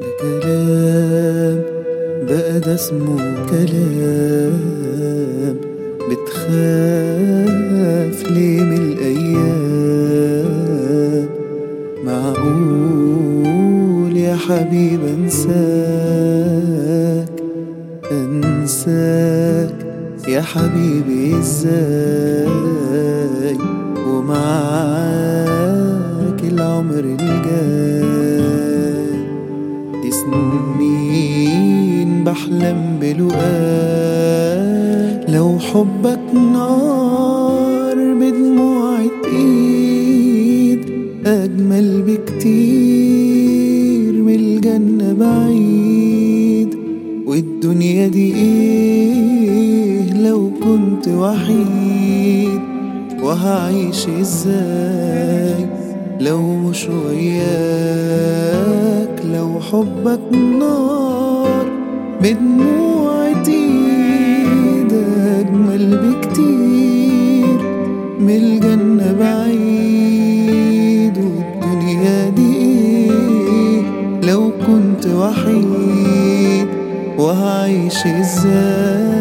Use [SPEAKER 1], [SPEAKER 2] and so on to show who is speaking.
[SPEAKER 1] ده كلام بقى ده اسمه كلام. بتخاف ليه من الأيام؟ معقول يا حبيب أنساك أنساك يا حبيبي إزاي؟ سنين بحلم بلقاك لو حبك نار بدموع إيد أجمل بكتير من الجنة بعيد. والدنيا دي إيه لو كنت وحيد؟ وهعيش إزاي؟ لو مش وياك لو حبك نار بدموع ايد أجمل بكتير. من الجنة بعيد والدنيا دي إيه لو كنت وحيد وهعيش وياك